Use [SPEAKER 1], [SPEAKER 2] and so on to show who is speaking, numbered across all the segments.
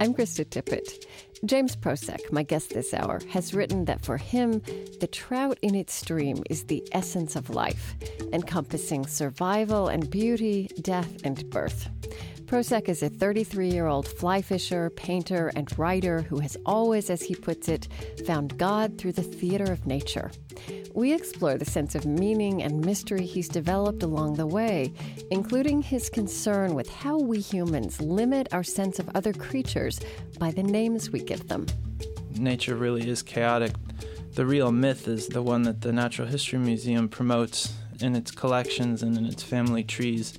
[SPEAKER 1] I'm Krista Tippett. James Prosek, my guest this hour, has written that for him, the trout in its stream is the essence of life, encompassing survival and beauty, death and birth. Prosek is a 33 year old fly fisher, painter, and writer who has always, as he puts it, found God through the theater of nature. We explore the sense of meaning and mystery he's developed along the way, including his concern with how we humans limit our sense of other creatures by the names we give them.
[SPEAKER 2] Nature really is chaotic. The real myth is the one that the Natural History Museum promotes in its collections and in its family trees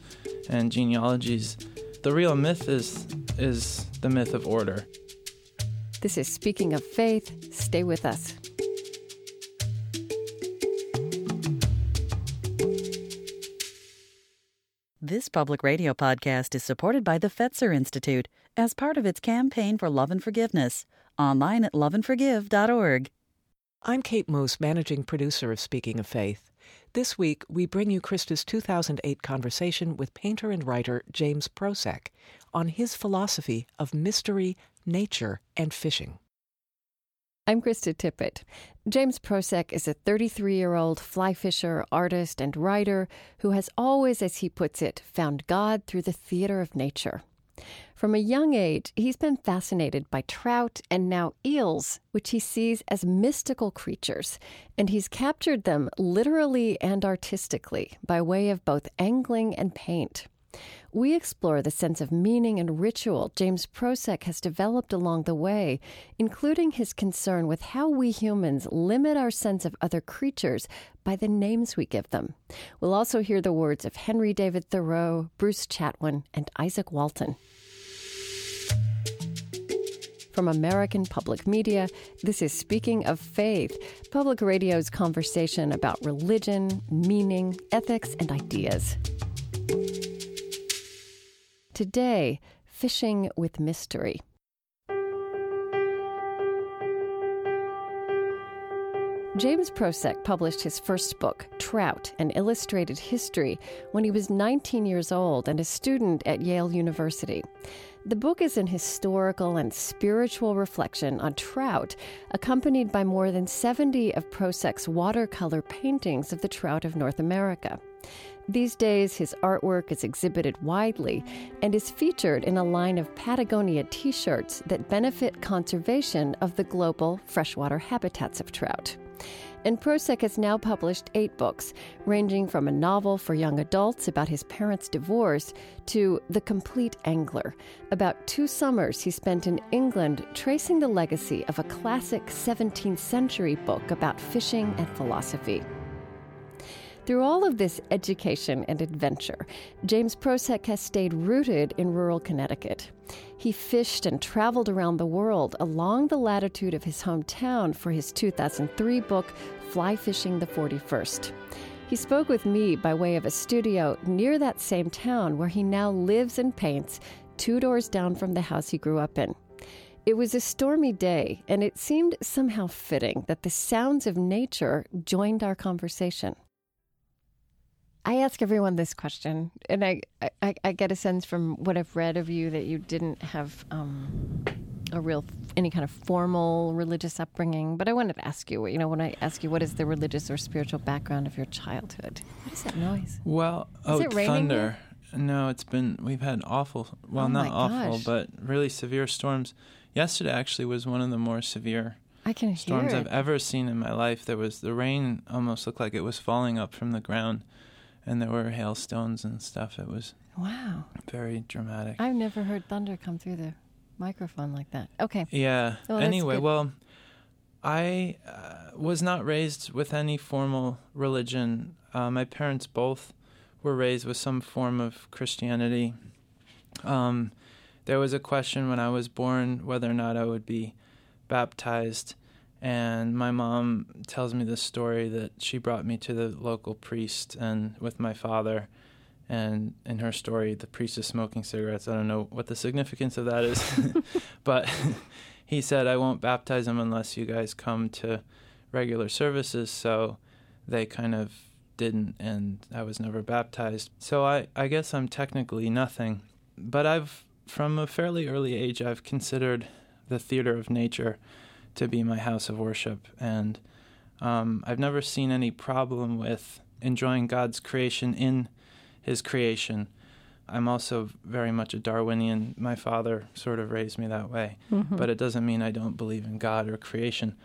[SPEAKER 2] and genealogies. The real myth is is the myth of order.
[SPEAKER 1] This is Speaking of Faith. Stay with us.
[SPEAKER 3] This public radio podcast is supported by the Fetzer Institute as part of its campaign for love and forgiveness. Online at loveandforgive.org.
[SPEAKER 4] I'm Kate Moos, managing producer of Speaking of Faith. This week, we bring you Krista's 2008 conversation with painter and writer James Prosek on his philosophy of mystery, nature, and fishing.
[SPEAKER 1] I'm Krista Tippett. James Prosek is a 33 year old fly fisher, artist, and writer who has always, as he puts it, found God through the theater of nature. From a young age, he's been fascinated by trout and now eels, which he sees as mystical creatures, and he's captured them literally and artistically by way of both angling and paint. We explore the sense of meaning and ritual James Prosek has developed along the way, including his concern with how we humans limit our sense of other creatures by the names we give them. We'll also hear the words of Henry David Thoreau, Bruce Chatwin, and Izaak Walton. From American Public Media, this is Speaking of Faith, public radio's conversation about religion, meaning, ethics, and ideas. Today, fishing with mystery. James Prosek published his first book, Trout An Illustrated History, when he was 19 years old and a student at Yale University. The book is an historical and spiritual reflection on trout, accompanied by more than 70 of Prosek's watercolor paintings of the trout of North America. These days, his artwork is exhibited widely and is featured in a line of Patagonia t shirts that benefit conservation of the global freshwater habitats of trout. And Prosek has now published eight books, ranging from a novel for young adults about his parents' divorce to The Complete Angler, about two summers he spent in England tracing the legacy of a classic 17th century book about fishing and philosophy. Through all of this education and adventure, James Prosek has stayed rooted in rural Connecticut. He fished and traveled around the world along the latitude of his hometown for his 2003 book, Fly Fishing the 41st. He spoke with me by way of a studio near that same town where he now lives and paints, two doors down from the house he grew up in. It was a stormy day, and it seemed somehow fitting that the sounds of nature joined our conversation. I ask everyone this question, and I, I, I, get a sense from what I've read of you that you didn't have um, a real any kind of formal religious upbringing. But I wanted to ask you, you know, when I ask you what is the religious or spiritual background of your childhood, what is that noise?
[SPEAKER 2] Well,
[SPEAKER 1] is
[SPEAKER 2] oh,
[SPEAKER 1] it
[SPEAKER 2] thunder. No, it's been we've had awful, well,
[SPEAKER 1] oh
[SPEAKER 2] not
[SPEAKER 1] awful,
[SPEAKER 2] but really severe storms. Yesterday actually was one of the more severe
[SPEAKER 1] I can
[SPEAKER 2] storms I've ever seen in my life. There was the rain almost looked like it was falling up from the ground and there were hailstones and stuff. It was
[SPEAKER 1] wow,
[SPEAKER 2] very dramatic.
[SPEAKER 1] I've never heard thunder come through the microphone like that. Okay.
[SPEAKER 2] Yeah.
[SPEAKER 1] Oh,
[SPEAKER 2] anyway, well, I uh, was not raised with any formal religion. Uh, my parents both were raised with some form of Christianity. Um, there was a question when I was born whether or not I would be baptized and my mom tells me this story that she brought me to the local priest and with my father. And in her story the priest is smoking cigarettes. I don't know what the significance of that is. But he said i won't baptize him unless you guys come to regular services. So they kind of didn't and i was never baptized. So i, I guess i'm technically nothing. But i've from a fairly early age, I've considered the theater of nature to be my house of worship. And um, I've never seen any problem with enjoying God's creation in His creation. I'm also very much a Darwinian. My father sort of raised me that way, mm-hmm. but it doesn't mean I don't believe in God or creation.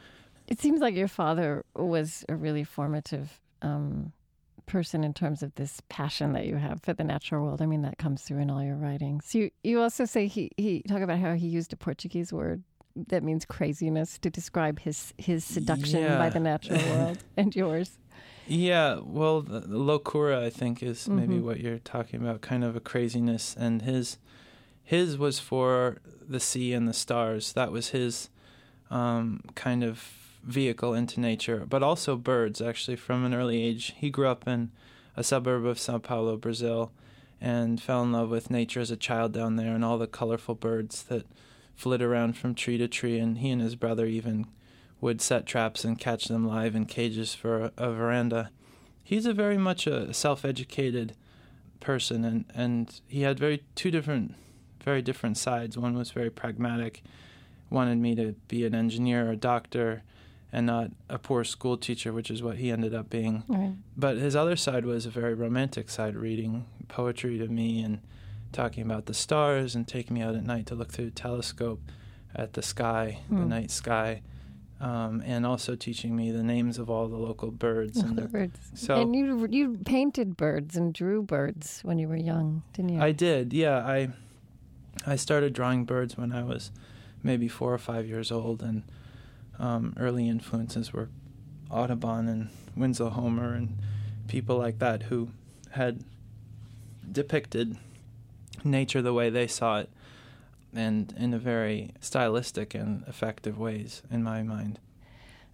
[SPEAKER 1] It seems like your father was a really formative um, person in terms of this passion that you have for the natural world. I mean, that comes through in all your writings. You you also say he he talk about how he used a Portuguese word that means craziness to describe his his seduction yeah. by the natural world and yours.
[SPEAKER 2] Yeah, well, loucura I think is mm-hmm. maybe what you're talking about, kind of a craziness, and his his was for the sea and the stars. That was his um, kind of vehicle into nature, but also birds. Actually, from an early age, he grew up in a suburb of Sao Paulo, Brazil, and fell in love with nature as a child down there, and all the colorful birds that flit around from tree to tree. And he and his brother even would set traps and catch them live in cages for a, a veranda. He's a very much a self-educated person, and and he had very two different, very different sides. One was very pragmatic, wanted me to be an engineer or a doctor, and not a poor school teacher, which is what he ended up being. Right. But his other side was a very romantic side, reading poetry to me and talking about the stars and taking me out at night to look through the telescope at the sky, mm. the hmm. night sky um, and also teaching me the names of all the local birds.
[SPEAKER 1] and the birds. So and you you painted birds and drew birds when you were young, didn't you?
[SPEAKER 2] I did. Yeah, I I started drawing birds when I was maybe four or five years old, and um, early influences were Audubon and Winslow Homer and people like that who had depicted nature the way they saw it and in a very stylistic and effective ways in my mind.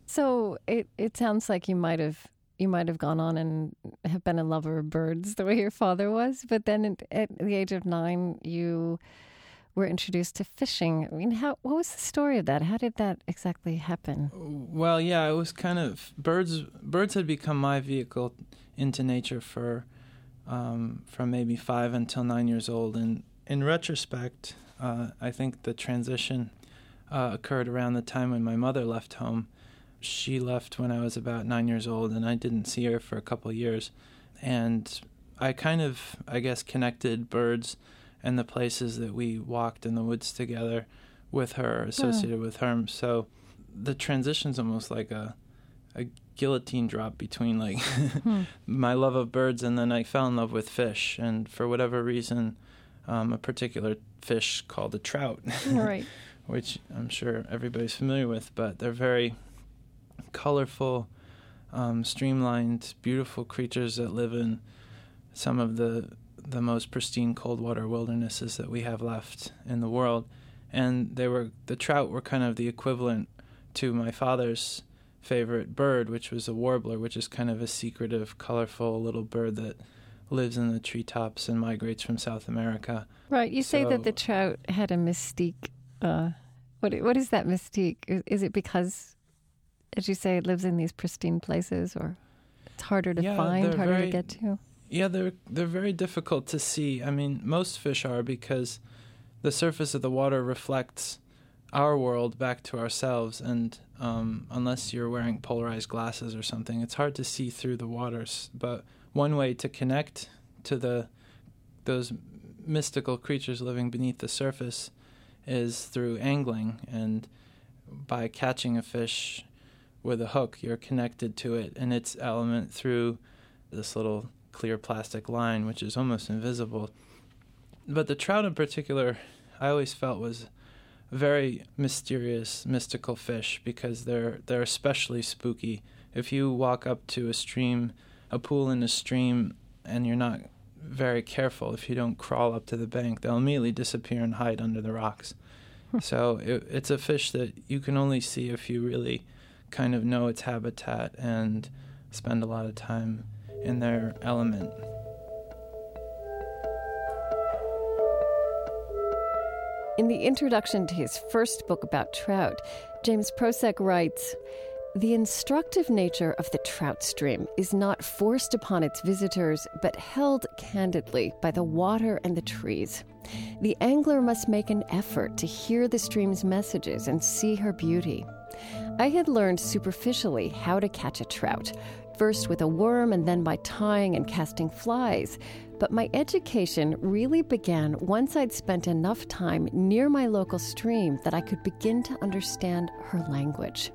[SPEAKER 1] So it it sounds like you might have you might have gone on and have been a lover of birds the way your father was, but then at the age of nine you were introduced to fishing. I mean, how what was the story of that? How did that exactly happen?
[SPEAKER 2] Well, yeah, it was kind of birds. Birds had become my vehicle into nature for um, from maybe five until nine years old, and in retrospect, uh, I think the transition uh, occurred around the time when my mother left home. She left when I was about nine years old, and I didn't see her for a couple of years. And I kind of, I guess, connected birds and the places that we walked in the woods together with her, associated with her. So the transition's almost like a a guillotine drop between like hmm. my love of birds and then I fell in love with fish. And for whatever reason, um, a particular fish called a trout,
[SPEAKER 1] right.
[SPEAKER 2] which I'm sure everybody's familiar with, but they're very colorful, um, streamlined, beautiful creatures that live in some of the the most pristine cold water wildernesses that we have left in the world. And they were the trout were kind of the equivalent to my father's favorite bird, which was a warbler, which is kind of a secretive, colorful little bird that lives in the treetops and migrates from South America.
[SPEAKER 1] Right. You so, say that the trout had a mystique. Uh, what what is that mystique? Is, is, it because, as you say, it lives in these pristine places, or it's harder to
[SPEAKER 2] yeah,
[SPEAKER 1] find, harder
[SPEAKER 2] very,
[SPEAKER 1] to get to?
[SPEAKER 2] Yeah, they're they're very difficult to see. I mean, most fish are because the surface of the water reflects our world back to ourselves, and um, unless you're wearing polarized glasses or something, it's hard to see through the waters. But one way to connect to the those mystical creatures living beneath the surface is through angling and by catching a fish with a hook you're connected to it and its element through this little clear plastic line which is almost invisible but the trout in particular i always felt was very mysterious mystical fish because they're they're especially spooky if you walk up to a stream a pool in a stream and you're not very careful, if you don't crawl up to the bank, they'll immediately disappear and hide under the rocks. so it, it's a fish that you can only see if you really kind of know its habitat and spend a lot of time in their element.
[SPEAKER 1] In the introduction to his first book about trout, James Prosek writes The instructive nature of the trout stream is not forced upon its visitors, but held candidly by the water and the trees. The angler must make an effort to hear the stream's messages and see her beauty. I had learned superficially how to catch a trout, first with a worm and then by tying and casting flies. But my education really began once I'd spent enough time near my local stream that I could begin to understand her language.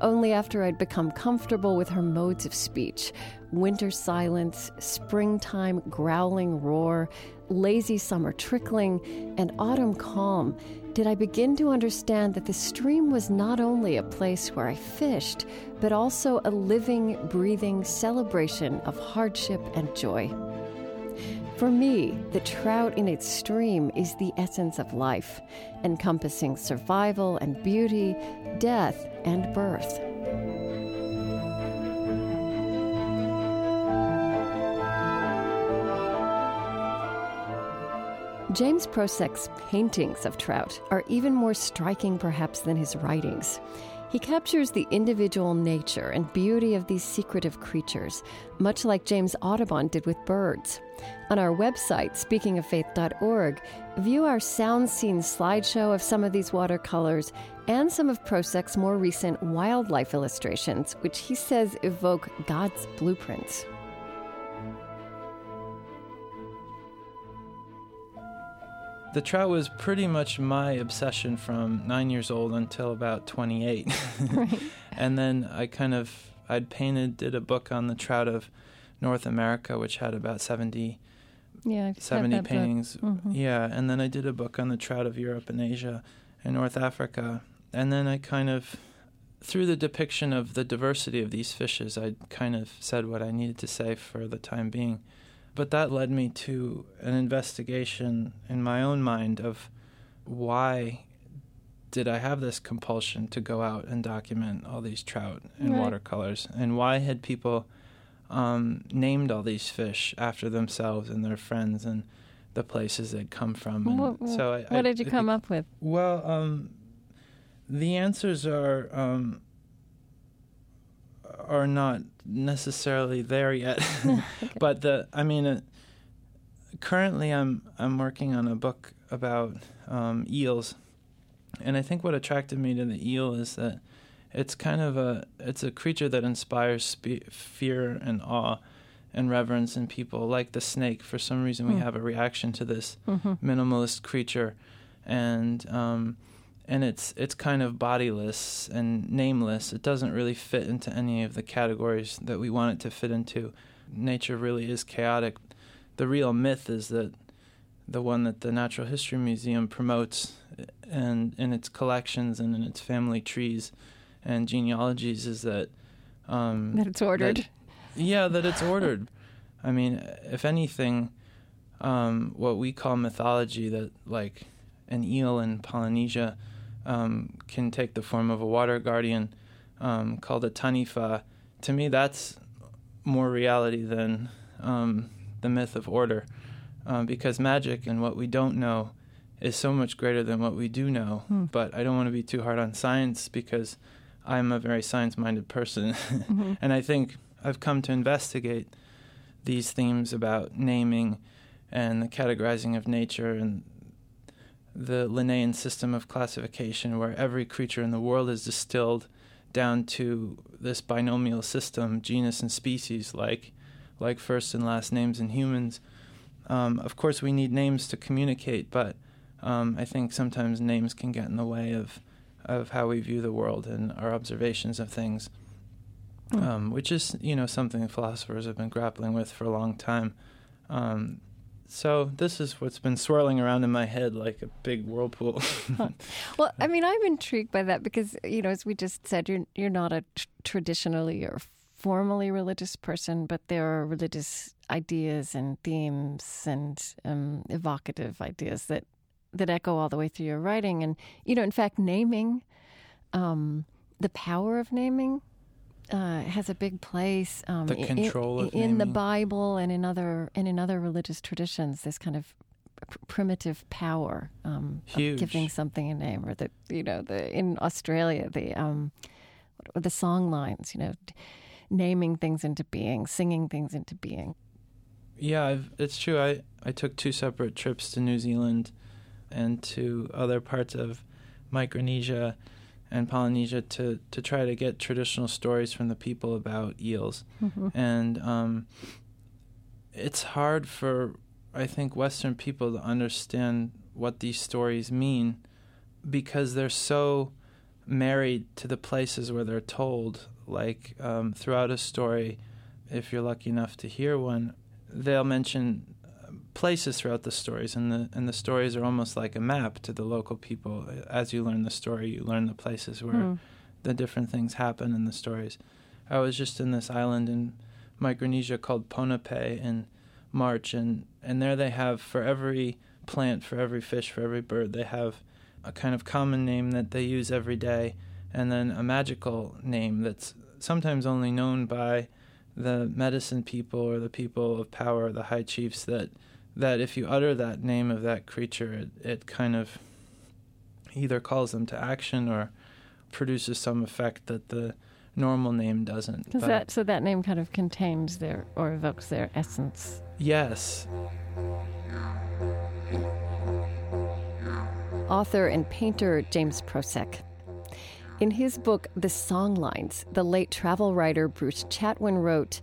[SPEAKER 1] Only after I'd become comfortable with her modes of speech winter silence, springtime growling roar, lazy summer trickling, and autumn calm did I begin to understand that the stream was not only a place where I fished, but also a living, breathing celebration of hardship and joy. For me, the trout in its stream is the essence of life, encompassing survival and beauty, death and birth. James Prosek's paintings of trout are even more striking, perhaps, than his writings. He captures the individual nature and beauty of these secretive creatures, much like James Audubon did with birds. On our website, speakingoffaith.org, view our sound scene slideshow of some of these watercolors and some of Prosek's more recent wildlife illustrations, which he says evoke God's blueprints.
[SPEAKER 2] The trout was pretty much my obsession from nine years old until about 28.
[SPEAKER 1] Right.
[SPEAKER 2] and then I kind of, I'd painted, did a book on the trout of North America, which had about 70,
[SPEAKER 1] Yeah, I've
[SPEAKER 2] 70
[SPEAKER 1] had that book.
[SPEAKER 2] paintings.
[SPEAKER 1] Mhm.
[SPEAKER 2] Yeah, and then I did a book on the trout of Europe and Asia and North Africa. And then I kind of, through the depiction of the diversity of these fishes, I kind of said what I needed to say for the time being. But that led me to an investigation in my own mind of why did I have this compulsion to go out and document all these trout in
[SPEAKER 1] Right.
[SPEAKER 2] watercolors? And why had people um, named all these fish after themselves and their friends and the places they'd come from? And
[SPEAKER 1] What,
[SPEAKER 2] so I,
[SPEAKER 1] what
[SPEAKER 2] I-
[SPEAKER 1] did you come
[SPEAKER 2] bec-
[SPEAKER 1] up with?
[SPEAKER 2] well, um, the answers are um, are not necessarily there yet, but the I mean, uh, currently I'm I'm working on a book about um, eels, and I think what attracted me to the eel is that it's kind of a it's a creature that inspires spe- fear and awe and reverence in people. Like the snake, for some reason we
[SPEAKER 1] Hmm.
[SPEAKER 2] have a reaction to this
[SPEAKER 1] Mhm.
[SPEAKER 2] minimalist creature, and um, and it's it's kind of bodiless and nameless. It doesn't really fit into any of the categories that we want it to fit into. Nature really is chaotic. The real myth is that the one that the Natural History Museum promotes, and in its collections and in its family trees and genealogies, is that um,
[SPEAKER 1] That it's ordered.
[SPEAKER 2] that- yeah, that it's ordered. I mean, if anything, um, what we call mythology, that like an eel in Polynesia um, can take the form of a water guardian um, called a tanifa. To me, that's more reality than um, the myth of order, um, because magic and what we don't know is so much greater than what we do know.
[SPEAKER 1] Hmm.
[SPEAKER 2] But I don't want to be too hard on science because I'm a very science-minded person,
[SPEAKER 1] Mhm.
[SPEAKER 2] and I think I've come to investigate these themes about naming and the categorizing of nature and the Linnaean system of classification, where every creature in the world is distilled down to this binomial system, genus and species, like like first and last names in humans. Um, of course, we need names to communicate, but um, I think sometimes names can get in the way of of how we view the world and our observations of things
[SPEAKER 1] Hmm.
[SPEAKER 2] um, which is you know something philosophers have been grappling with for a long time. Um, so this is what's been swirling around in my head like a big whirlpool.
[SPEAKER 1] Well, I mean, I'm intrigued by that because, you know, as we just said, you're you're not a traditionally or formally religious person, but there are religious ideas and themes and um, evocative ideas that that echo all the way through your writing. And you know, in fact, naming, um, the power of naming. Uh, has a big place um,
[SPEAKER 2] The control
[SPEAKER 1] i-
[SPEAKER 2] of
[SPEAKER 1] in the. Bible and in other and in other religious traditions. This kind of pr- primitive power um, of giving something a name, or the you know the in Australia the um, what about, or the song lines, you know, naming things into being, singing things into being.
[SPEAKER 2] Yeah, I've, it's true. I, I took two separate trips to New Zealand and to other parts of Micronesia and Polynesia to, to try to get traditional stories from the people about eels. Mm-hmm. And um, it's hard for, I think, Western people to understand what these stories mean because they're so married to the places where they're told. Like um, throughout a story, if you're lucky enough to hear one, they'll mention places throughout the stories, and the and the stories are almost like a map to the local people. As you learn the story, you learn the places where mm. the different things happen in the stories. I was just in this island in Micronesia called Ponape in March, and and there they have for every plant, for every fish, for every bird, they have a kind of common name that they use every day, and then a magical name that's sometimes only known by the medicine people or the people of power, the high chiefs. That that if you utter that name of that creature, it, it kind of either calls them to action or produces some effect that the normal name doesn't.
[SPEAKER 1] That, so that name kind of contains their or evokes their essence.
[SPEAKER 2] Yes.
[SPEAKER 1] Author and painter James Prosek. In his book, The Songlines, the late travel writer Bruce Chatwin wrote,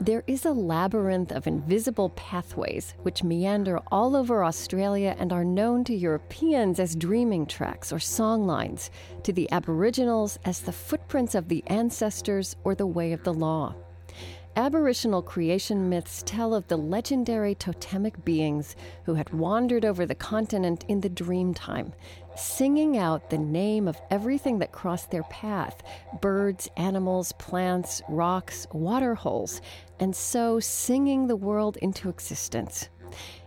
[SPEAKER 1] there is a labyrinth of invisible pathways which meander all over Australia and are known to Europeans as dreaming tracks or songlines, to the Aboriginals as the footprints of the ancestors or the way of the law. Aboriginal creation myths tell of the legendary totemic beings who had wandered over the continent in the dream time, singing out the name of everything that crossed their path birds, animals, plants, rocks, water holes, and so singing the world into existence.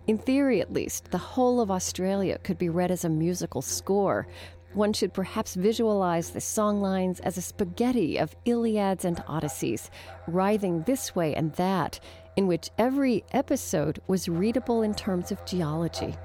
[SPEAKER 1] In theory, at least, the whole of Australia could be read as a musical score. One should perhaps visualize the songlines as a spaghetti of Iliads and Odysseys, writhing this way and that, in which every episode was readable in terms of geology.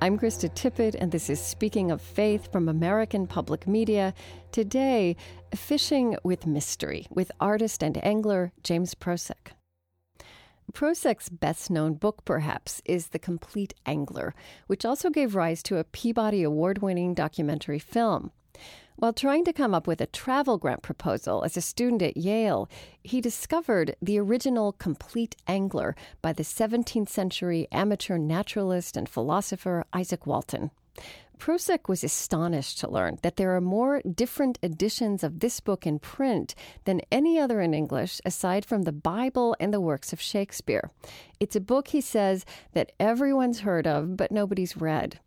[SPEAKER 1] I'm Krista Tippett, and this is Speaking of Faith from American Public Media. Today, Fishing with Mystery with artist and angler James Prosek. Prosek's best known book, perhaps, is The Complete Angler, which also gave rise to a Peabody Award winning documentary film. While trying to come up with a travel grant proposal as a student at Yale, he discovered the original Complete Angler by the 17th century amateur naturalist and philosopher Izaak Walton. Prosek was astonished to learn that there are more different editions of this book in print than any other in English aside from the Bible and the works of Shakespeare. It's a book, he says, that everyone's heard of, but nobody's read.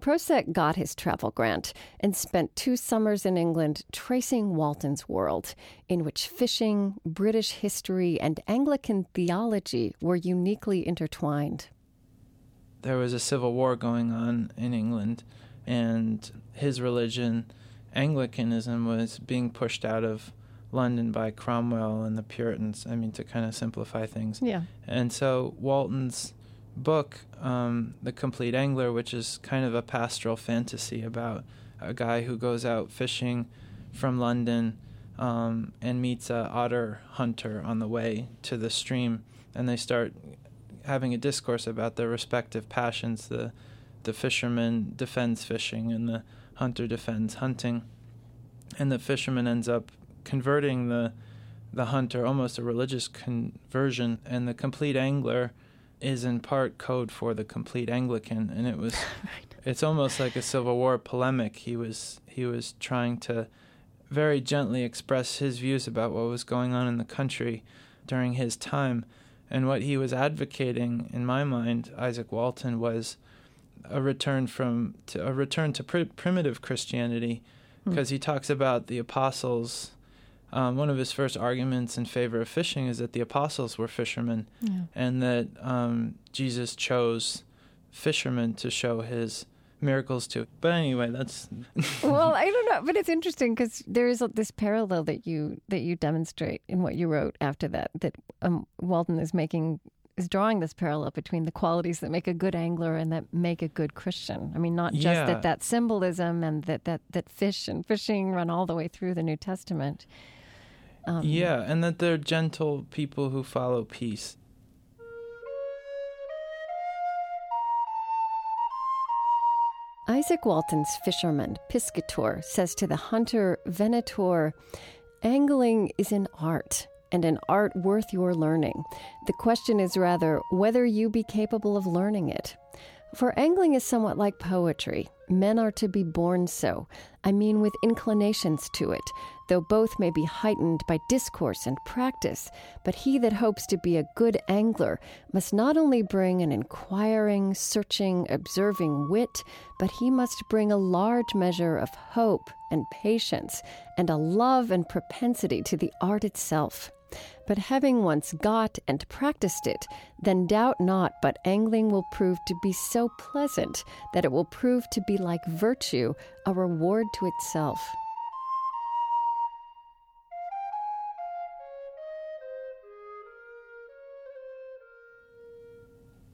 [SPEAKER 1] Prosek got his travel grant and spent two summers in England tracing Walton's world, in which fishing, British history, and Anglican theology were uniquely intertwined.
[SPEAKER 2] There was a civil war going on in England, and his religion, Anglicanism, was being pushed out of London by Cromwell and the Puritans. I mean, to kind of simplify things.
[SPEAKER 1] Yeah.
[SPEAKER 2] And so Walton's book, um, The Complete Angler, which is kind of a pastoral fantasy about a guy who goes out fishing from London um, and meets a otter hunter on the way to the stream, and they start having a discourse about their respective passions. The the fisherman defends fishing, and the hunter defends hunting, and the fisherman ends up converting the the hunter, almost a religious conversion, and the complete angler is in part code for the complete Anglican, and it was right. it's almost like a Civil War polemic. He was he was trying to very gently express his views about what was going on in the country during his time, and what he was advocating, in my mind, Izaak Walton was a return from to a return to pr- primitive Christianity, because hmm. he talks about the apostles um, one of his first arguments in favor of fishing is that the apostles were fishermen yeah. and that um, Jesus chose fishermen to show his miracles to. But anyway, that's
[SPEAKER 1] well, I don't know, but it's interesting because there is this parallel that you that you demonstrate in what you wrote after that. That um, Walton is making is drawing this parallel between the qualities that make a good angler and that make a good Christian. I mean, not just
[SPEAKER 2] Yeah.
[SPEAKER 1] that that symbolism and that that that fish and fishing run all the way through the New Testament. Um,
[SPEAKER 2] yeah, and that they're gentle people who follow peace.
[SPEAKER 1] Izaak Walton's fisherman, Piscator, says to the hunter, Venator, angling is an art, and an art worth your learning. The question is rather whether you be capable of learning it. For angling is somewhat like poetry. Men are to be born so, I mean with inclinations to it, though both may be heightened by discourse and practice. But he that hopes to be a good angler must not only bring an inquiring, searching, observing wit, but he must bring a large measure of hope and patience, and a love and propensity to the art itself. But having once got and practiced it, then doubt not but angling will prove to be so pleasant that it will prove to be like virtue, a reward to itself.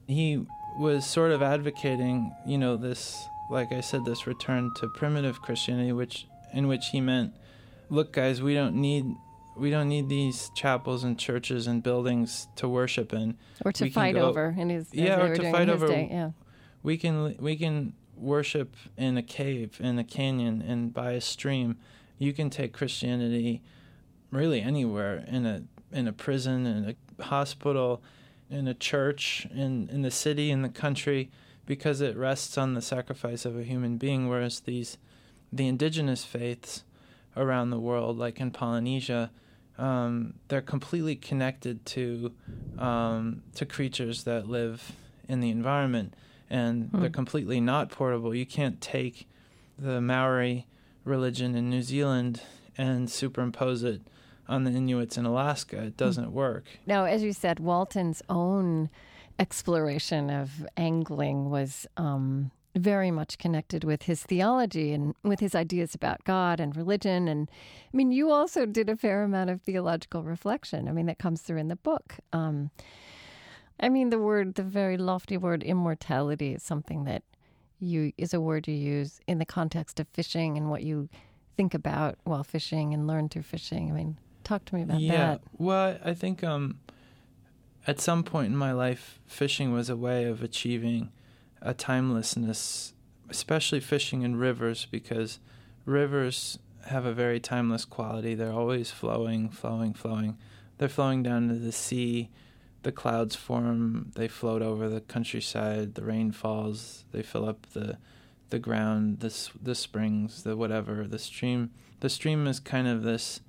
[SPEAKER 2] he was sort of advocating, you know, this, like I said, this return to primitive Christianity, which in which he meant, look, guys, we don't need we don't need these chapels and churches and buildings to worship in.
[SPEAKER 1] Or to
[SPEAKER 2] We
[SPEAKER 1] fight
[SPEAKER 2] go-
[SPEAKER 1] over in his
[SPEAKER 2] Yeah, or to fight over-
[SPEAKER 1] day. Yeah.
[SPEAKER 2] We can we can worship in a cave, in a canyon, and by a stream. You can take Christianity really anywhere in a in a prison, in a hospital, in a church, in in the city, in the country, because it rests on the sacrifice of a human being. Whereas these the indigenous faiths around the world, like in Polynesia, um, they're completely connected to um, to creatures that live in the environment, and
[SPEAKER 1] Hmm.
[SPEAKER 2] they're completely not portable. You can't take the Maori religion in New Zealand and superimpose it on the Inuits in Alaska. It doesn't work.
[SPEAKER 1] Now, as you said, Walton's own exploration of angling was um, very much connected with his theology and with his ideas about God and religion. And I mean, you also did a fair amount of theological reflection. I mean, that comes through in the book. Um, I mean, the word, the very lofty word immortality is something that you is a word you use in the context of fishing and what you think about while fishing and learn through fishing. I mean, talk to me about
[SPEAKER 2] yeah.
[SPEAKER 1] that.
[SPEAKER 2] Well, I think um, at some point in my life, fishing was a way of achieving a timelessness, especially fishing in rivers, because rivers have a very timeless quality. They're always flowing, flowing, flowing. They're flowing down to the sea. The clouds form. They float over the countryside. The rain falls. They fill up the the ground. The the springs. The whatever. The stream. The stream is kind of this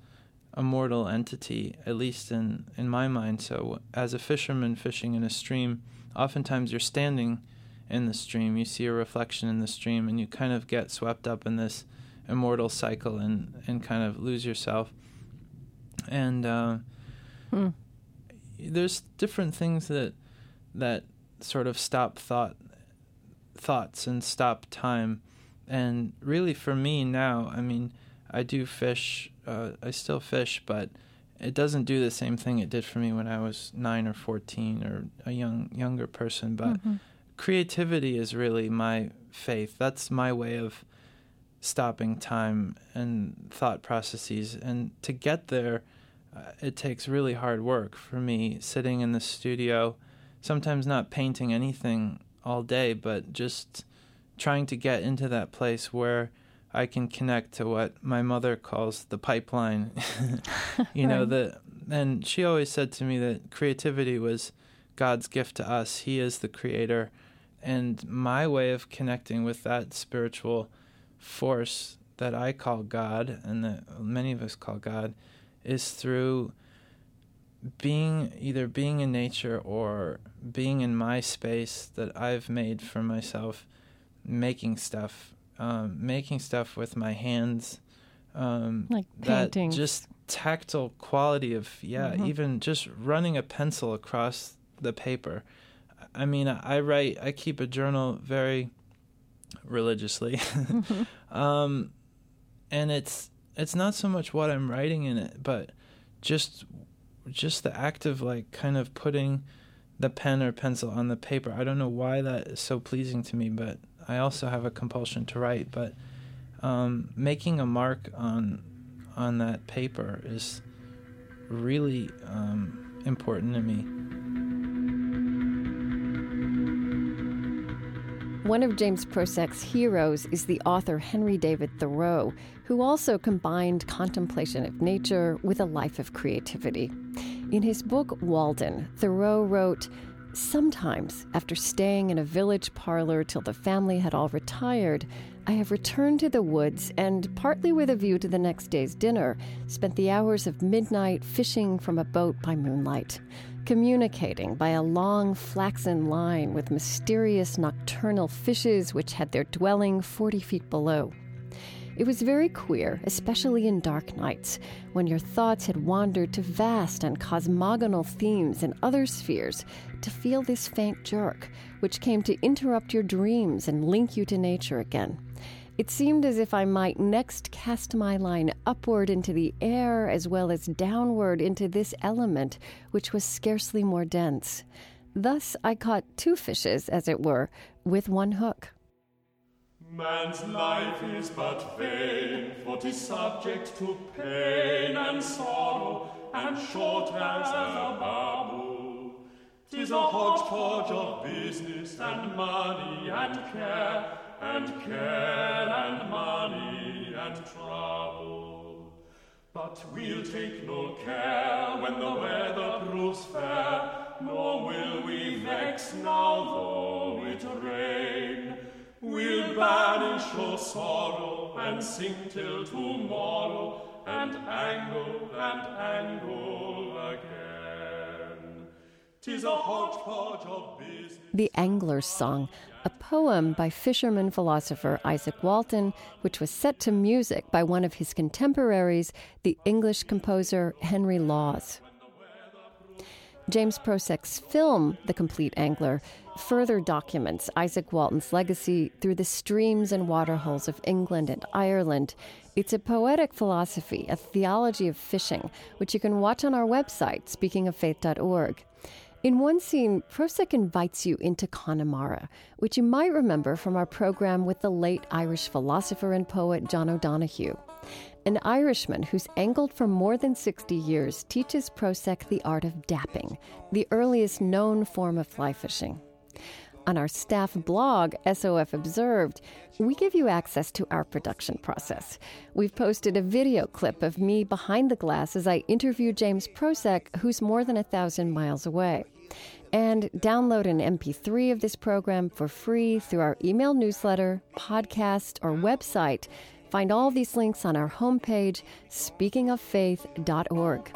[SPEAKER 2] immortal entity, at least in, in my mind. So, as a fisherman fishing in a stream, oftentimes you're standing in the stream, you see a reflection in the stream, and you kind of get swept up in this immortal cycle and, and kind of lose yourself. And uh,
[SPEAKER 1] Hmm.
[SPEAKER 2] there's different things that that sort of stop thought thoughts and stop time. And really, for me now, I mean, I do fish. Uh, I still fish, but it doesn't do the same thing it did for me when I was nine or fourteen or a young younger person. But
[SPEAKER 1] Mhm.
[SPEAKER 2] Creativity is really my faith. That's my way of stopping time and thought processes. And to get there, uh, it takes really hard work for me. Sitting in the studio, sometimes not painting anything all day, but just trying to get into that place where I can connect to what my mother calls the pipeline. you know, the and she always said to me that creativity was God's gift to us. He is the creator. And my way of connecting with that spiritual force that I call God and that many of us call God is through being either being in nature or being in my space that I've made for myself, making stuff, um, making stuff with my hands, um,
[SPEAKER 1] Like
[SPEAKER 2] that just tactile quality of yeah,
[SPEAKER 1] Mhm.
[SPEAKER 2] even just running a pencil across the paper. I mean, I write, I keep a journal very religiously, um, and it's it's not so much what I'm writing in it, but just just the act of like kind of putting the pen or pencil on the paper. I don't know why that is so pleasing to me, but I also have a compulsion to write. But um, making a mark on on that paper is really um, important to me.
[SPEAKER 1] One of James Prosek's heroes is the author Henry David Thoreau, who also combined contemplation of nature with a life of creativity. In his book Walden, Thoreau wrote, Sometimes, after staying in a village parlor till the family had all retired, I have returned to the woods and, partly with a view to the next day's dinner, spent the hours of midnight fishing from a boat by moonlight, communicating by a long flaxen line with mysterious nocturnal fishes which had their dwelling 40 feet below. It was very queer, especially in dark nights, when your thoughts had wandered to vast and cosmogonal themes in other spheres, to feel this faint jerk, which came to interrupt your dreams and link you to nature again. It seemed as if I might next cast my line upward into the air as well as downward into this element, which was scarcely more dense. Thus I caught two fishes, as it were, with one hook.
[SPEAKER 5] Man's life is but vain, for 'tis subject to pain and sorrow, and short as a bubble. 'Tis a hodgepodge of business and money and care, and care and money and trouble. But we'll take no care when the weather proves fair, nor will we vex now though it rain. We'll banish our sorrow and sing till tomorrow and angle and angle again. Tis a hodgepodge of business.
[SPEAKER 1] The Angler's Song, a poem by fisherman philosopher Izaak Walton, which was set to music by one of his contemporaries, the English composer Henry Lawes. James Prosek's film, The Complete Angler, further documents Izaak Walton's legacy through the streams and waterholes of England and Ireland. It's a poetic philosophy, a theology of fishing, which you can watch on our website, speakingoffaith.org. In one scene, Prosek invites you into Connemara, which you might remember from our program with the late Irish philosopher and poet John O'Donohue. An Irishman who's angled for more than 60 years teaches Prosek the art of dapping, the earliest known form of fly fishing. On our staff blog, SOF Observed, we give you access to our production process. We've posted a video clip of me behind the glass as I interview James Prosek, who's more than a thousand miles away. And download an MP3 of this program for free through our email newsletter, podcast, or website Find all these links on our homepage, speakingoffaith.org.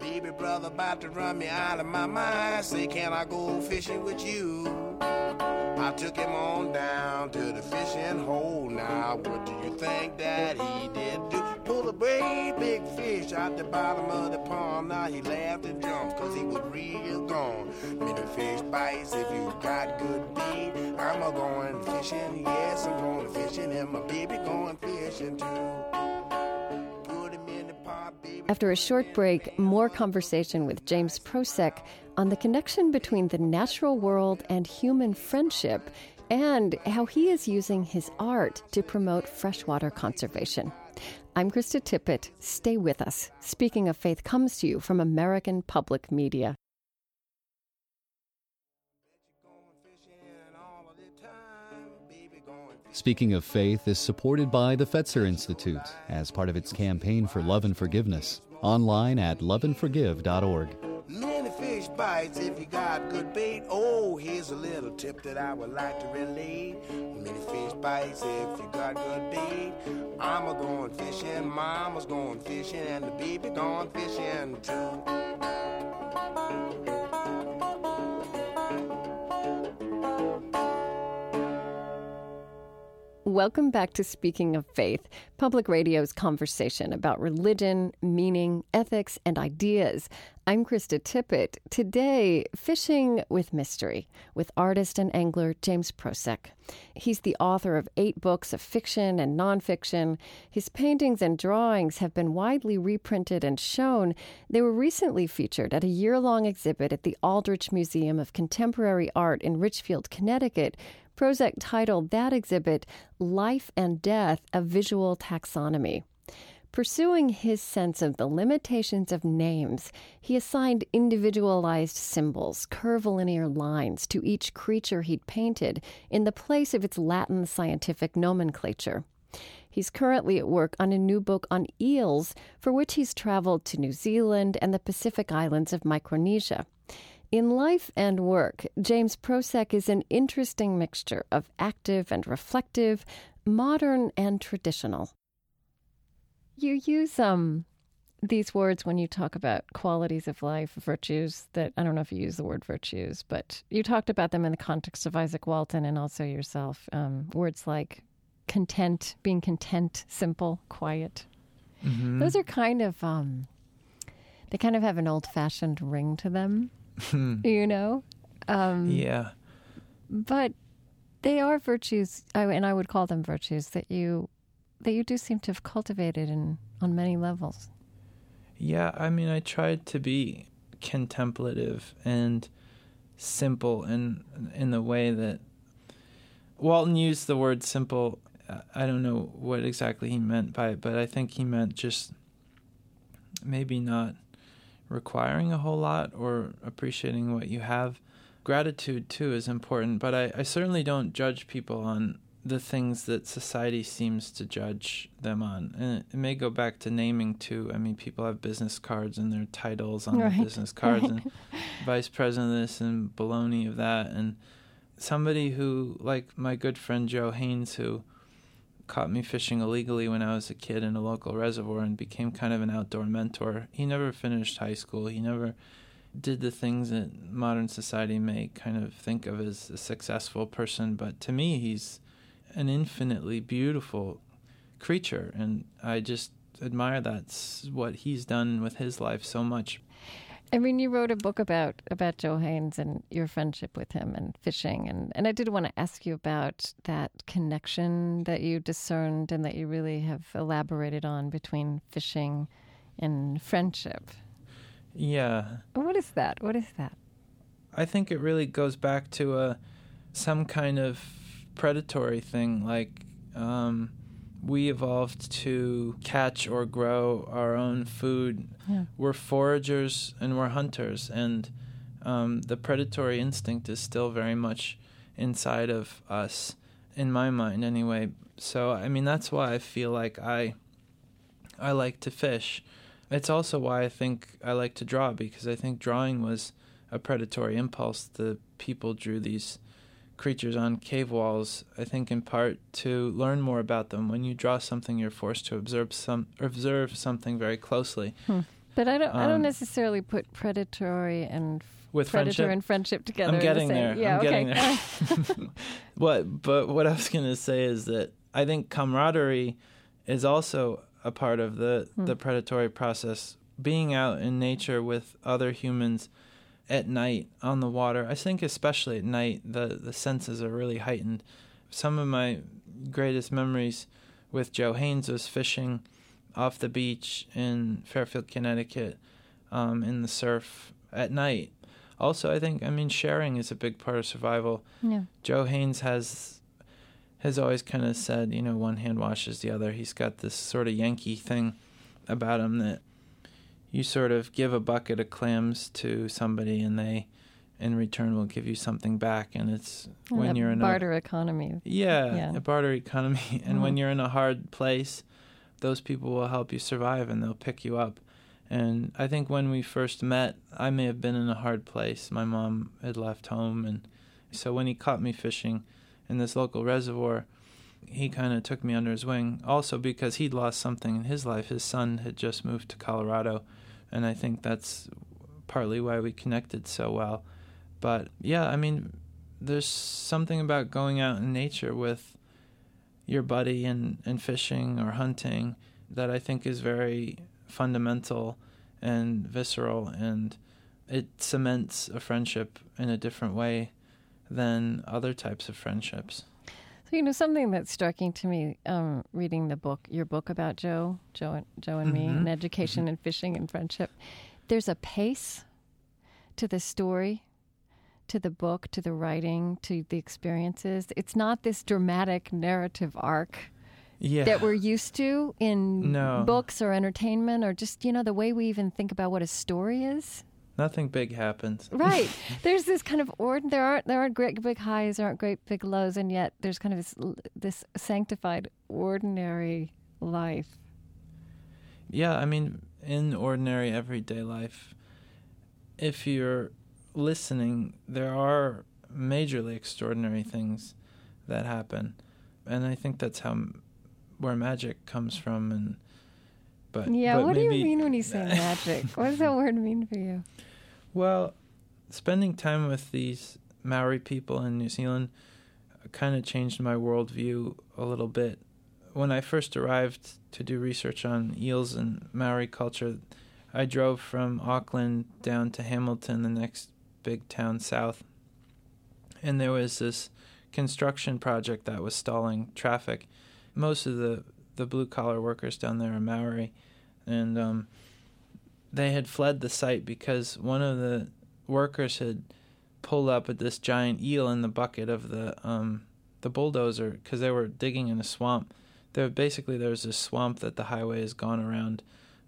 [SPEAKER 6] Baby brother about to run me out of my mind. Say, can I go fishing with you? I took him on down to the fishing hole. Now, what do you think that he did do? Pull a great big fish out the bottom of the pond. Now he laughed and jumped cause he was real gone. Many fish bites if you got good bait. I'm a going fishing, yes, I'm going fishing, and my baby going fishing too.
[SPEAKER 1] After a short break, more conversation with James Prosek on the connection between the natural world and human friendship and how he is using his art to promote freshwater conservation. I'm Krista Tippett. Stay with us. Speaking of Faith comes to you from American Public Media.
[SPEAKER 7] Speaking of Faith is supported by the Fetzer Institute as part of its campaign for love and forgiveness. Online at loveandforgive.org.
[SPEAKER 6] Fish bites if you got good bait. Oh, here's a little tip that I would like to relate. Many fish bites if you got good bait. I'm a going fishing, mama's going fishing, and the baby going fishing too.
[SPEAKER 1] Welcome back to Speaking of Faith, Public Radio's conversation about religion, meaning, ethics, and ideas. I'm Krista Tippett. Today, fishing with mystery with artist and angler James Prosek. He's the author of eight books of fiction and nonfiction. His paintings and drawings have been widely reprinted and shown. They were recently featured at a year long exhibit at the Aldrich Museum of Contemporary Art in Ridgefield, Connecticut, Prosek titled that exhibit Life and Death A Visual Taxonomy. Pursuing his sense of the limitations of names, he assigned individualized symbols, curvilinear lines, to each creature he'd painted in the place of its Latin scientific nomenclature. He's currently at work on a new book on eels, for which he's traveled to New Zealand and the Pacific islands of Micronesia. In life and work, James Prosek is an interesting mixture of active and reflective, modern and traditional. You use um these words when you talk about qualities of life, virtues that I don't know if you use the word virtues, but you talked about them in the context of Izaak Walton and also yourself. Um, words like content, being content, simple, quiet. Mm-hmm. Those are kind of um, they kind of have an old fashioned ring to them. You know?
[SPEAKER 2] Um, yeah.
[SPEAKER 1] But they are virtues, and I would call them virtues that you that you do seem to have cultivated in on many levels.
[SPEAKER 2] Yeah, I mean, I tried to be contemplative and simple in in the way that Walton used the word simple. I don't know what exactly he meant by it, but I think he meant just maybe not requiring a whole lot or appreciating what you have. Gratitude, too, is important, but I, I certainly don't judge people on the things that society seems to judge them on. And it, may go back to naming, too. I mean, people have business cards and their titles on right. the business cards, and vice president of this and baloney of that. And somebody who, like my good friend Joe Haynes, who caught me fishing illegally when I was a kid in a local reservoir and became kind of an outdoor mentor. He never finished high school. He never did the things that modern society may kind of think of as a successful person, but to me, he's an infinitely beautiful creature, and I just admire that's what he's done with his life so much.
[SPEAKER 1] I mean, you wrote a book about about Joe Haynes and your friendship with him and fishing, and and I did want to ask you about that connection that you discerned and that you really have elaborated on between fishing and friendship.
[SPEAKER 2] Yeah.
[SPEAKER 1] What is that? What is that?
[SPEAKER 2] I think it really goes back to a some kind of predatory thing, like. Um, we evolved to catch or grow our own food. Yeah. We're foragers and we're hunters, and um, the predatory instinct is still very much inside of us, in my mind, anyway. So, I mean, that's why I feel like I, I like to fish. It's also why I think I like to draw because I think drawing was a predatory impulse. The people drew these creatures on cave walls, I think in part to learn more about them. When you draw something, you're forced to observe some observe something very closely.
[SPEAKER 1] Hmm. But I don't. Um, I don't um, necessarily put predatory and
[SPEAKER 2] with
[SPEAKER 1] predator
[SPEAKER 2] friendship?
[SPEAKER 1] and friendship together.
[SPEAKER 2] I'm getting
[SPEAKER 1] the
[SPEAKER 2] there.
[SPEAKER 1] Yeah,
[SPEAKER 2] I'm
[SPEAKER 1] okay.
[SPEAKER 2] getting there. what? But what I was going to say is that I think camaraderie is also a part of the hmm. the predatory process. Being out in nature with other humans at night on the water. I think especially at night the the senses are really heightened. Some of my greatest memories with Joe Haynes was fishing off the beach in Fairfield, Connecticut, um, in the surf at night. Also, I think I mean sharing is a big part of survival.
[SPEAKER 1] Yeah.
[SPEAKER 2] Joe Haynes has has always kind of said, you know, one hand washes the other. He's got this sort of Yankee thing about him that you sort of give a bucket of clams to somebody and they in return will give you something back and it's when you're in
[SPEAKER 1] barter a barter economy.
[SPEAKER 2] Yeah, yeah, a barter economy. And mm-hmm. when you're in a hard place those people will help you survive and they'll pick you up. And i think when we first met i may have been in a hard place. My mom had left home and so when he caught me fishing in this local reservoir he kind of took me under his wing. Also because he'd lost something in his life. His son had just moved to colorado and I think that's partly why we connected so well. But yeah, I mean, there's something about going out in nature with your buddy and, in fishing or hunting that I think is very fundamental and visceral and it cements a friendship in a different way than other types of friendships.
[SPEAKER 1] So you know something that's striking to me, um, reading the book, your book about Joe, Joe, and, Joe and mm-hmm. me, and education mm-hmm. and fishing and friendship. There's a pace to the story, to the book, to the writing, to the experiences. It's not this dramatic narrative arc
[SPEAKER 2] yeah.
[SPEAKER 1] that we're used to in
[SPEAKER 2] no.
[SPEAKER 1] books or entertainment, or just you know the way we even think about what a story is.
[SPEAKER 2] Nothing big happens.
[SPEAKER 1] Right. there's this kind of ord. There aren't there aren't great big highs. There aren't great big lows, and yet there's kind of this this sanctified ordinary life.
[SPEAKER 2] Yeah, I mean, in ordinary everyday life, if you're listening, there are majorly extraordinary things that happen, and I think that's how where magic comes from. And but
[SPEAKER 1] yeah,
[SPEAKER 2] but
[SPEAKER 1] what
[SPEAKER 2] maybe,
[SPEAKER 1] do you mean when you say magic? what does that word mean for you?
[SPEAKER 2] Well, spending time with these Maori people in New Zealand kind of changed my worldview a little bit. When I first arrived to do research on eels and Maori culture, I drove from Auckland down to Hamilton, the next big town south, and there was this construction project that was stalling traffic. Most of the the blue collar workers down there are Maori, and um, they had fled the site because one of the workers had pulled up at this giant eel in the bucket of the um, the bulldozer because they were digging in a swamp. There basically there's this swamp that the highway has gone around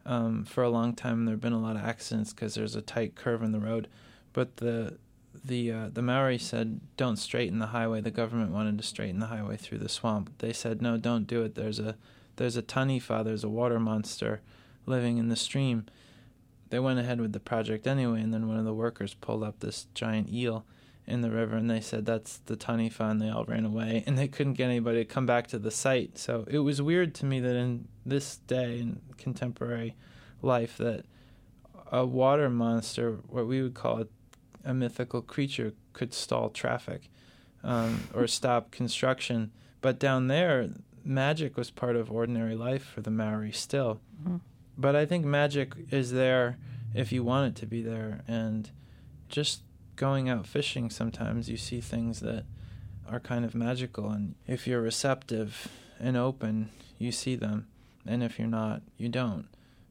[SPEAKER 2] um, for a long time. There have been a lot of accidents because there's a tight curve in the road, but the the uh, the Maori said don't straighten the highway. The government wanted to straighten the highway through the swamp. They said no, don't do it. There's a there's a taniwha, there's a water monster living in the stream they went ahead with the project anyway, and then one of the workers pulled up this giant eel in the river, and they said that's the taniwha, and they all ran away, and they couldn't get anybody to come back to the site. So it was weird to me that in this day in contemporary life that a water monster, what we would call a, a mythical creature, could stall traffic um, or stop construction. But down there, magic was part of ordinary life for the Maori still. Mm-hmm but I think magic is there if you want it to be there. And just going out fishing, sometimes you see things that are kind of magical. And if you're receptive and open, you see them. And if you're not, you don't.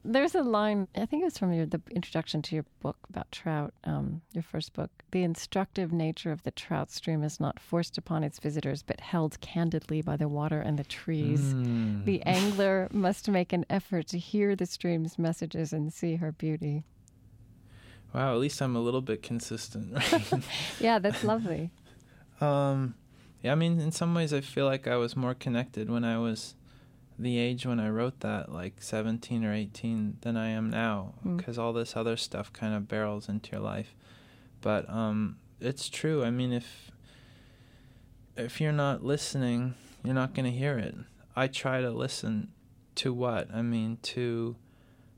[SPEAKER 1] There's a line, I think it was from your, the introduction to your book about trout, um, your first book. The instructive nature of the trout stream is not forced upon its visitors, but held candidly by the water and the trees. Mm. The angler must make an effort to hear the stream's messages and see her beauty.
[SPEAKER 2] Wow, at least I'm a little bit consistent.
[SPEAKER 1] yeah, that's lovely.
[SPEAKER 2] Um, yeah, I mean, in some ways, I feel like I was more connected when I was the age when I wrote that, like 17 or 18, than I am now, because mm. all this other stuff kind of barrels into your life. But um, it's true. I mean, if if you're not listening, you're not going to hear it. I try to listen to what? I mean, to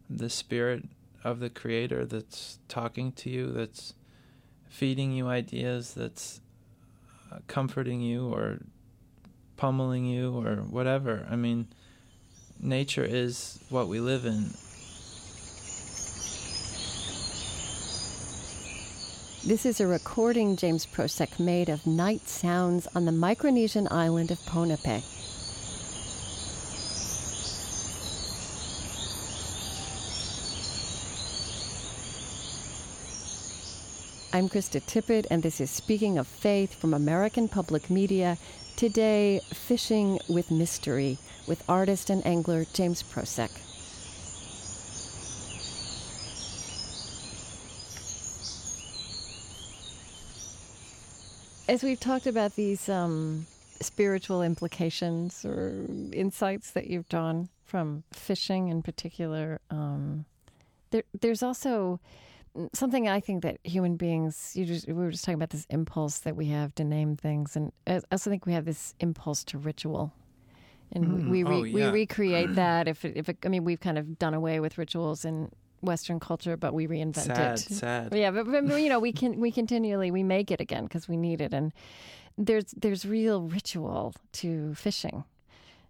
[SPEAKER 2] the spirit of the creator that's talking to you, that's feeding you ideas, that's uh, comforting you or pummeling you or whatever. I mean, nature is what we live in.
[SPEAKER 1] This is a recording James Prosek made of night sounds on the Micronesian island of Ponape. I'm Krista Tippett, and this is Speaking of Faith from American Public Media. Today, Fishing with Mystery with artist and angler James Prosek. As we've talked about these um, spiritual implications or insights that you've drawn from fishing in particular, um, there, there's also something I think that human beings, just, we were just talking about this impulse that we have to name things, and I also think we have this impulse to ritual and mm. we re-
[SPEAKER 2] oh, yeah.
[SPEAKER 1] we recreate that. If it, if it, I mean, we've kind of done away with rituals in Western culture, but we reinvent
[SPEAKER 2] sad,
[SPEAKER 1] it.
[SPEAKER 2] Sad,
[SPEAKER 1] Yeah, but, but you know, we can we continually we make it again because we need it, and there's there's real ritual to fishing.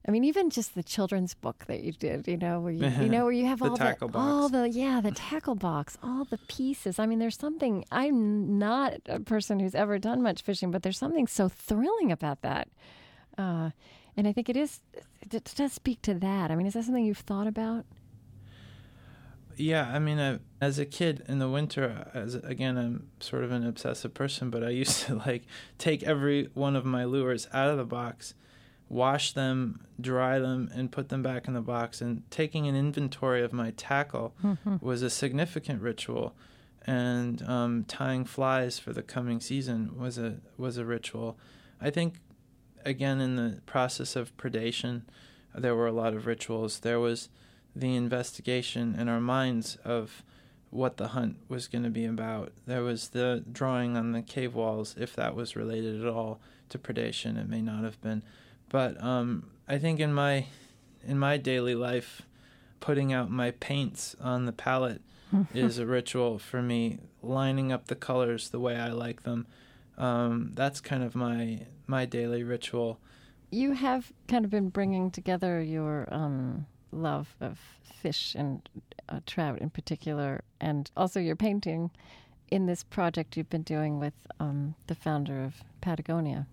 [SPEAKER 1] I mean, even just the children's book that you did, you know, where you, you know, where you have
[SPEAKER 2] The
[SPEAKER 1] all the,
[SPEAKER 2] box.
[SPEAKER 1] all the, yeah, the tackle box, all the pieces. I mean, there's something. I'm not a person who's ever done much fishing, but there's something so thrilling about that. Uh, and I think it is. It does speak to that. I mean, is that something you've thought about?
[SPEAKER 2] Yeah, I mean, I, as a kid in the winter, as again, I'm sort of an obsessive person, but I used to like take every one of my lures out of the box, wash them, dry them, and put them back in the box. And taking an inventory of my tackle was a significant ritual, and um, tying flies for the coming season was a was a ritual. I think, again, in the process of predation, there were a lot of rituals. There was the investigation in our minds of what the hunt was going to be about. There was the drawing on the cave walls, if that was related at all to predation. It may not have been, but um, I think in my in my daily life, putting out my paints on the palette is a ritual for me. Lining up the colors the way I like them. Um, that's kind of my my daily ritual.
[SPEAKER 1] You have kind of been bringing together your um, love of fish and uh, trout in particular, and also your painting in this project you've been doing with um, the founder of Patagonia,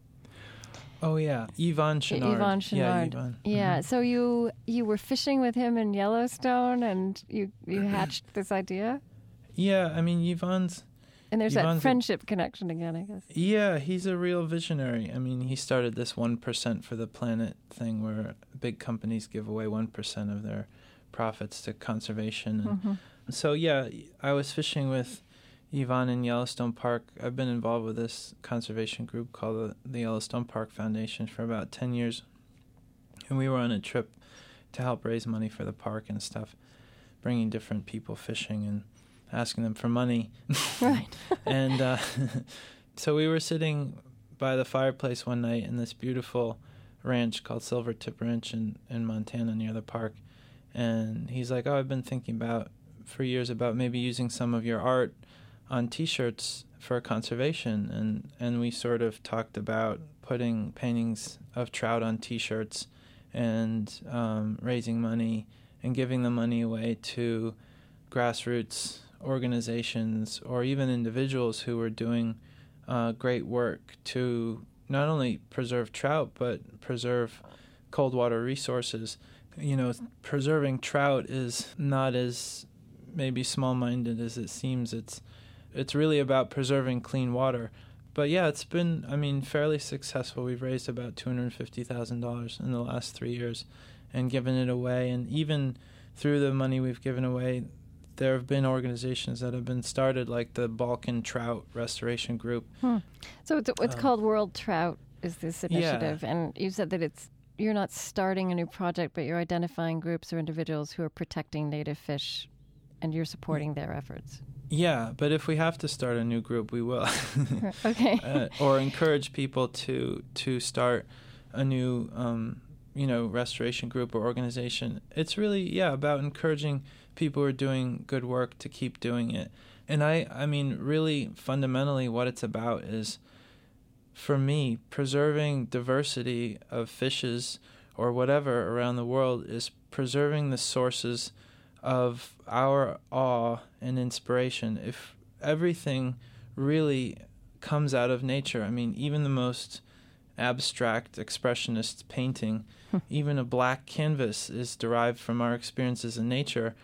[SPEAKER 2] Oh yeah, Yvon Chouinard.
[SPEAKER 1] Yvon
[SPEAKER 2] Yeah,
[SPEAKER 1] Chouinard.
[SPEAKER 2] Yvon.
[SPEAKER 1] Yeah.
[SPEAKER 2] Mhm.
[SPEAKER 1] So you you were fishing with him in Yellowstone, and you you hatched this idea,
[SPEAKER 2] Yeah, I mean Yvon's.
[SPEAKER 1] And there's that
[SPEAKER 2] Yvon's a-
[SPEAKER 1] friendship connection again, I guess.
[SPEAKER 2] Yeah, he's a real visionary. I mean, he started this one percent for the planet thing, where big companies give away one percent of their profits to conservation. And
[SPEAKER 1] hmm
[SPEAKER 2] so yeah, I was fishing with Yvon in Yellowstone Park. I've been involved with this conservation group called the, the Yellowstone Park Foundation for about ten years, and we were on a trip to help raise money for the park and stuff, bringing different people fishing and asking them for money.
[SPEAKER 1] Right.
[SPEAKER 2] and uh, so we were sitting by the fireplace one night in this beautiful ranch called Silvertip Ranch in, in Montana near the park. And he's like, Oh, I've been thinking about for years about maybe using some of your art on t shirts for conservation. And, and we sort of talked about putting paintings of trout on t shirts and um, raising money and giving the money away to grassroots organizations or even individuals who were doing uh, great work to not only preserve trout but preserve cold water resources. You know, preserving trout is not as maybe small-minded as it seems. It's it's really about preserving clean water. But yeah, it's been I mean fairly successful. We've raised about two hundred fifty thousand dollars in the last three years, and given it away. And even through the money we've given away, there have been organizations that have been started, like the Balkan Trout Restoration Group.
[SPEAKER 1] So it's, it's
[SPEAKER 2] Um,
[SPEAKER 1] called World Trout is this
[SPEAKER 2] Yeah.
[SPEAKER 1] initiative, and you said that it's you're not starting a new project, but you're identifying groups or individuals who are protecting native fish, and you're supporting their efforts.
[SPEAKER 2] Yeah, but if we have to start a new group, we will,
[SPEAKER 1] Okay.
[SPEAKER 2] uh, or encourage people to to start a new, um, you know, restoration group or organization. It's really yeah about encouraging people are doing good work to keep doing it. And I, I mean, really fundamentally, what it's about is, for me, preserving diversity of fishes or whatever around the world is preserving the sources of our awe and inspiration. If everything really comes out of nature, I mean, even the most abstract expressionist painting, hmm. even a black canvas is derived from our experiences in nature.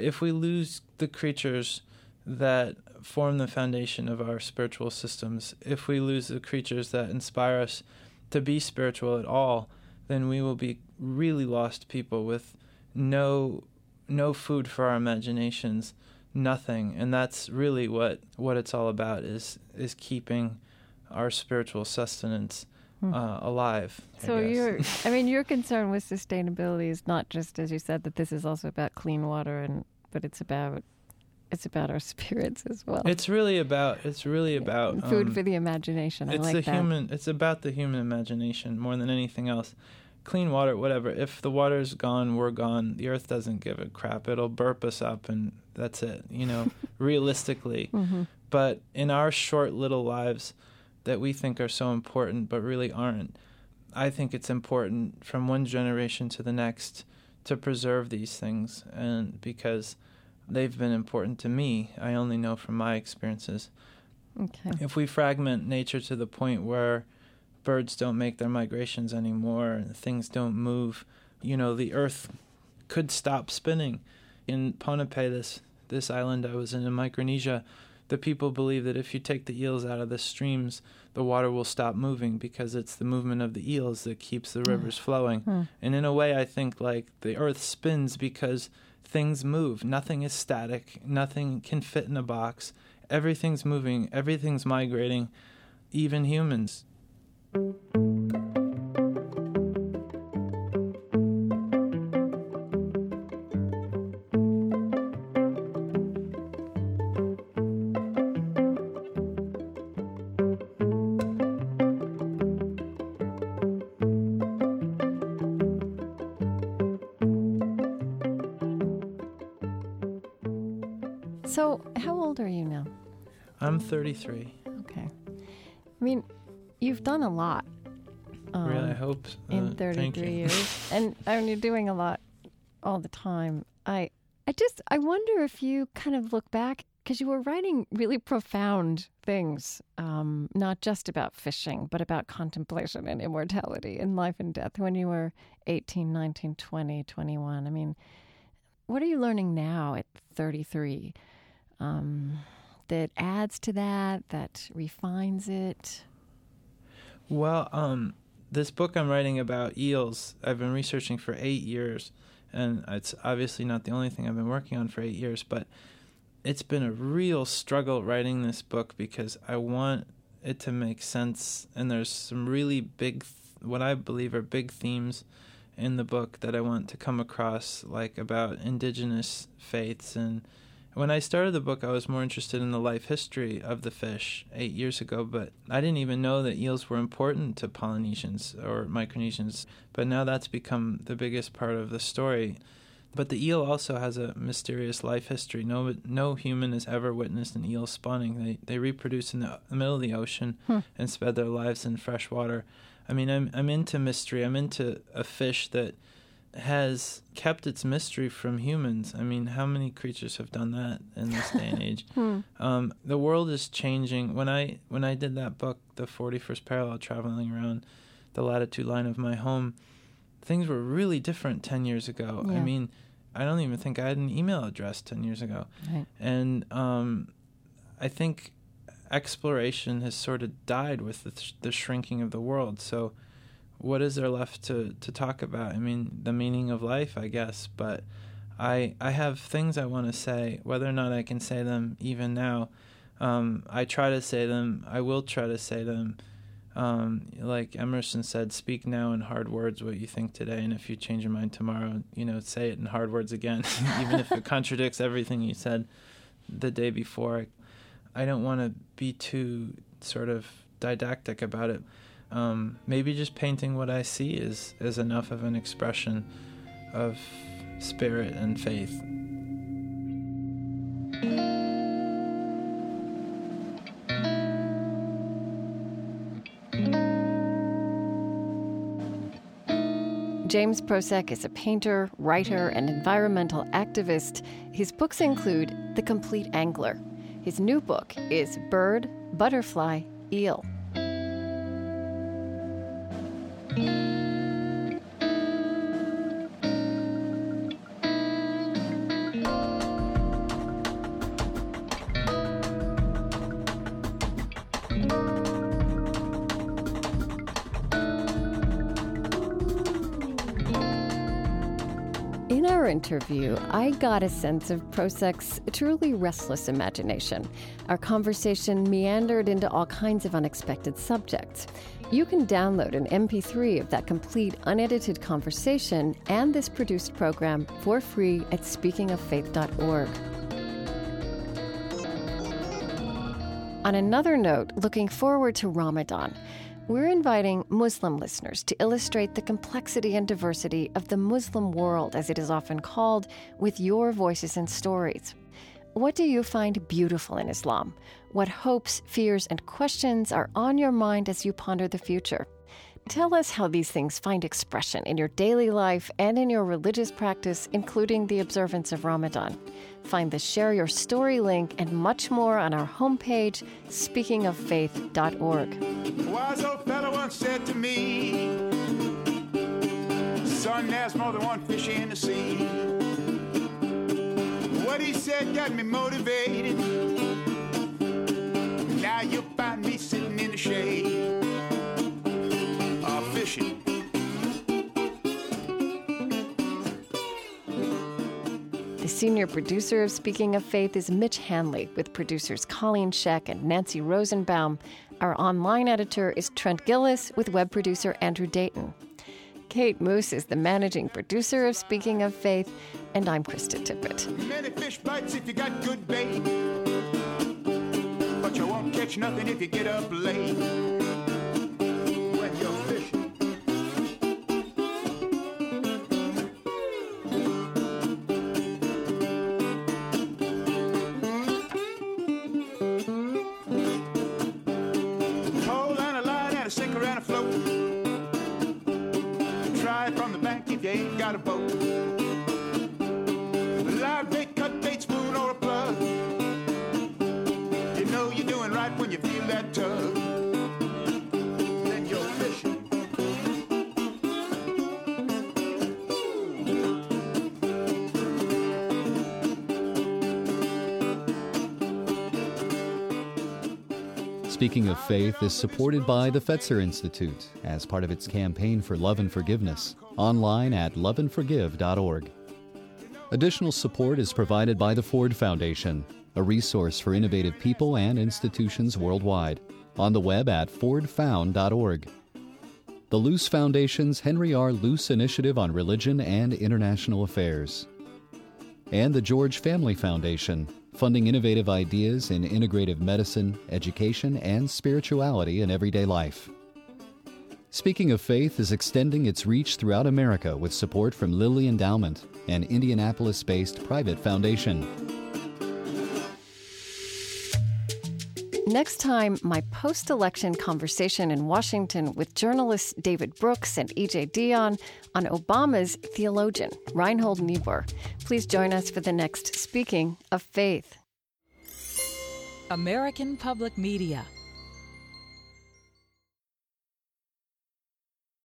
[SPEAKER 2] If we lose the creatures that form the foundation of our spiritual systems, if we lose the creatures that inspire us to be spiritual at all, then we will be really lost people with no no food for our imaginations, nothing. And that's really what what it's all about is is keeping our spiritual sustenance uh, alive.
[SPEAKER 1] So you're, I mean, your concern with sustainability is not just, as you said, that this is also about clean water, and but it's about it's about our spirits as well.
[SPEAKER 2] It's really about it's really about
[SPEAKER 1] And food
[SPEAKER 2] um,
[SPEAKER 1] for the imagination. I
[SPEAKER 2] it's
[SPEAKER 1] like
[SPEAKER 2] the
[SPEAKER 1] that.
[SPEAKER 2] human it's about the human imagination more than anything else clean water whatever if the water's gone we're gone the earth doesn't give a crap it'll burp us up and that's it you know realistically
[SPEAKER 1] hmm
[SPEAKER 2] but in our short little lives that we think are so important but really aren't I think it's important from one generation to the next to preserve these things, and because they've been important to me, I only know from my experiences.
[SPEAKER 1] Okay.
[SPEAKER 2] If we fragment nature to the point where birds don't make their migrations anymore and things don't move, you know, the earth could stop spinning. In Ponape, this this island I was in in Micronesia, the people believe that if you take the eels out of the streams, the water will stop moving because it's the movement of the eels that keeps the rivers flowing.
[SPEAKER 1] Mm.
[SPEAKER 2] And in a way, I think like the earth spins because things move. Nothing is static. Nothing can fit in a box. Everything's moving. Everything's migrating. Even humans. 43.
[SPEAKER 1] Okay. I mean, you've done a lot. Um,
[SPEAKER 2] really, I hope so.
[SPEAKER 1] in 33 years, and I mean, you're doing a lot all the time. I, I just, I wonder if you kind of look back because you were writing really profound things, um, not just about fishing, but about contemplation and immortality and life and death when you were 18, 19, 20, 21. I mean, what are you learning now at 33? Um, that adds to that, that refines it?
[SPEAKER 2] Well, um, this book I'm writing about eels, I've been researching for eight years, and it's obviously not the only thing I've been working on for eight years, but it's been a real struggle writing this book because I want it to make sense, and there's some really big, what I believe are big themes in the book that I want to come across, like about indigenous faiths and when I started the book, I was more interested in the life history of the fish eight years ago, but I didn't even know that eels were important to Polynesians or Micronesians. But now that's become the biggest part of the story. But the eel also has a mysterious life history. No, no human has ever witnessed an eel spawning. They they reproduce in the middle of the ocean
[SPEAKER 1] Hmm.
[SPEAKER 2] and spend their lives in fresh water. I mean, I'm I'm into mystery. I'm into a fish that has kept its mystery from humans. I mean, how many creatures have done that in this day and age?
[SPEAKER 1] Hmm.
[SPEAKER 2] Um, the world is changing. When I when I did that book, the Forty First Parallel, traveling around the latitude line of my home, things were really different ten years ago. I mean, I don't even think I had an email address ten years ago,
[SPEAKER 1] Right.
[SPEAKER 2] and um, I think exploration has sort of died with the, the shrinking of the world. So, what is there left to, to talk about? I mean, the meaning of life, I guess, but I I have things I want to say. Whether or not I can say them even now, um, I try to say them. I will try to say them. Um, like Emerson said, "Speak now in hard words what you think today, and if you change your mind tomorrow, you know, say it in hard words again, even if it contradicts everything you said the day before." I don't want to be too sort of didactic about it. Um, maybe just painting what I see is is enough of an expression of spirit and faith.
[SPEAKER 1] James Prosek is a painter, writer, and environmental activist. His books include The Complete Angler. His new book is Bird, Butterfly, Eel. In interview, I got a sense of Prosek's truly restless imagination. Our conversation meandered into all kinds of unexpected subjects. You can download an MP3 of that complete, unedited conversation and this produced program for free at speakingoffaith.org. On another note, looking forward to Ramadan, we're inviting Muslim listeners to illustrate the complexity and diversity of the Muslim world, as it is often called, with your voices and stories. What do you find beautiful in Islam? What hopes, fears, and questions are on your mind as you ponder the future? Tell us how these things find expression in your daily life and in your religious practice, including the observance of Ramadan. Find the Share Your Story link and much more on our homepage, speakingoffaith.org.
[SPEAKER 8] A wise old fellow once said to me, Son, there's more than one fish in the sea. What he said got me motivated. Now you'll find me sitting in the shade,
[SPEAKER 1] senior producer of Speaking of Faith is Mitch Hanley, with producers Colleen Scheck and Nancy Rosenbaum. Our online editor is Trent Gillis, with web producer Andrew Dayton. Kate Moose is the managing producer of Speaking of Faith, and I'm Krista Tippett.
[SPEAKER 8] Many fish bites if you got good bait, but you won't catch nothing if you get up late. You ain't got a boat. Live cut spoon, or a plug. You know you're doing right when you feel that tug.
[SPEAKER 7] Speaking of Faith is supported by the Fetzer Institute as part of its campaign for love and forgiveness. Online at loveandforgive.org. Additional support is provided by the Ford Foundation, a resource for innovative people and institutions worldwide. On the web at fordfound.org. The Luce Foundation's Henry R. Luce Initiative on Religion and International Affairs. And the George Family Foundation, funding innovative ideas in integrative medicine, education, and spirituality in everyday life. Speaking of Faith is extending its reach throughout America with support from Lilly Endowment, an Indianapolis based private foundation.
[SPEAKER 1] Next time, my post election conversation in Washington with journalists David Brooks and EJ Dionne on Obama's theologian, Reinhold Niebuhr. Please join us for the next Speaking of Faith.
[SPEAKER 9] American Public Media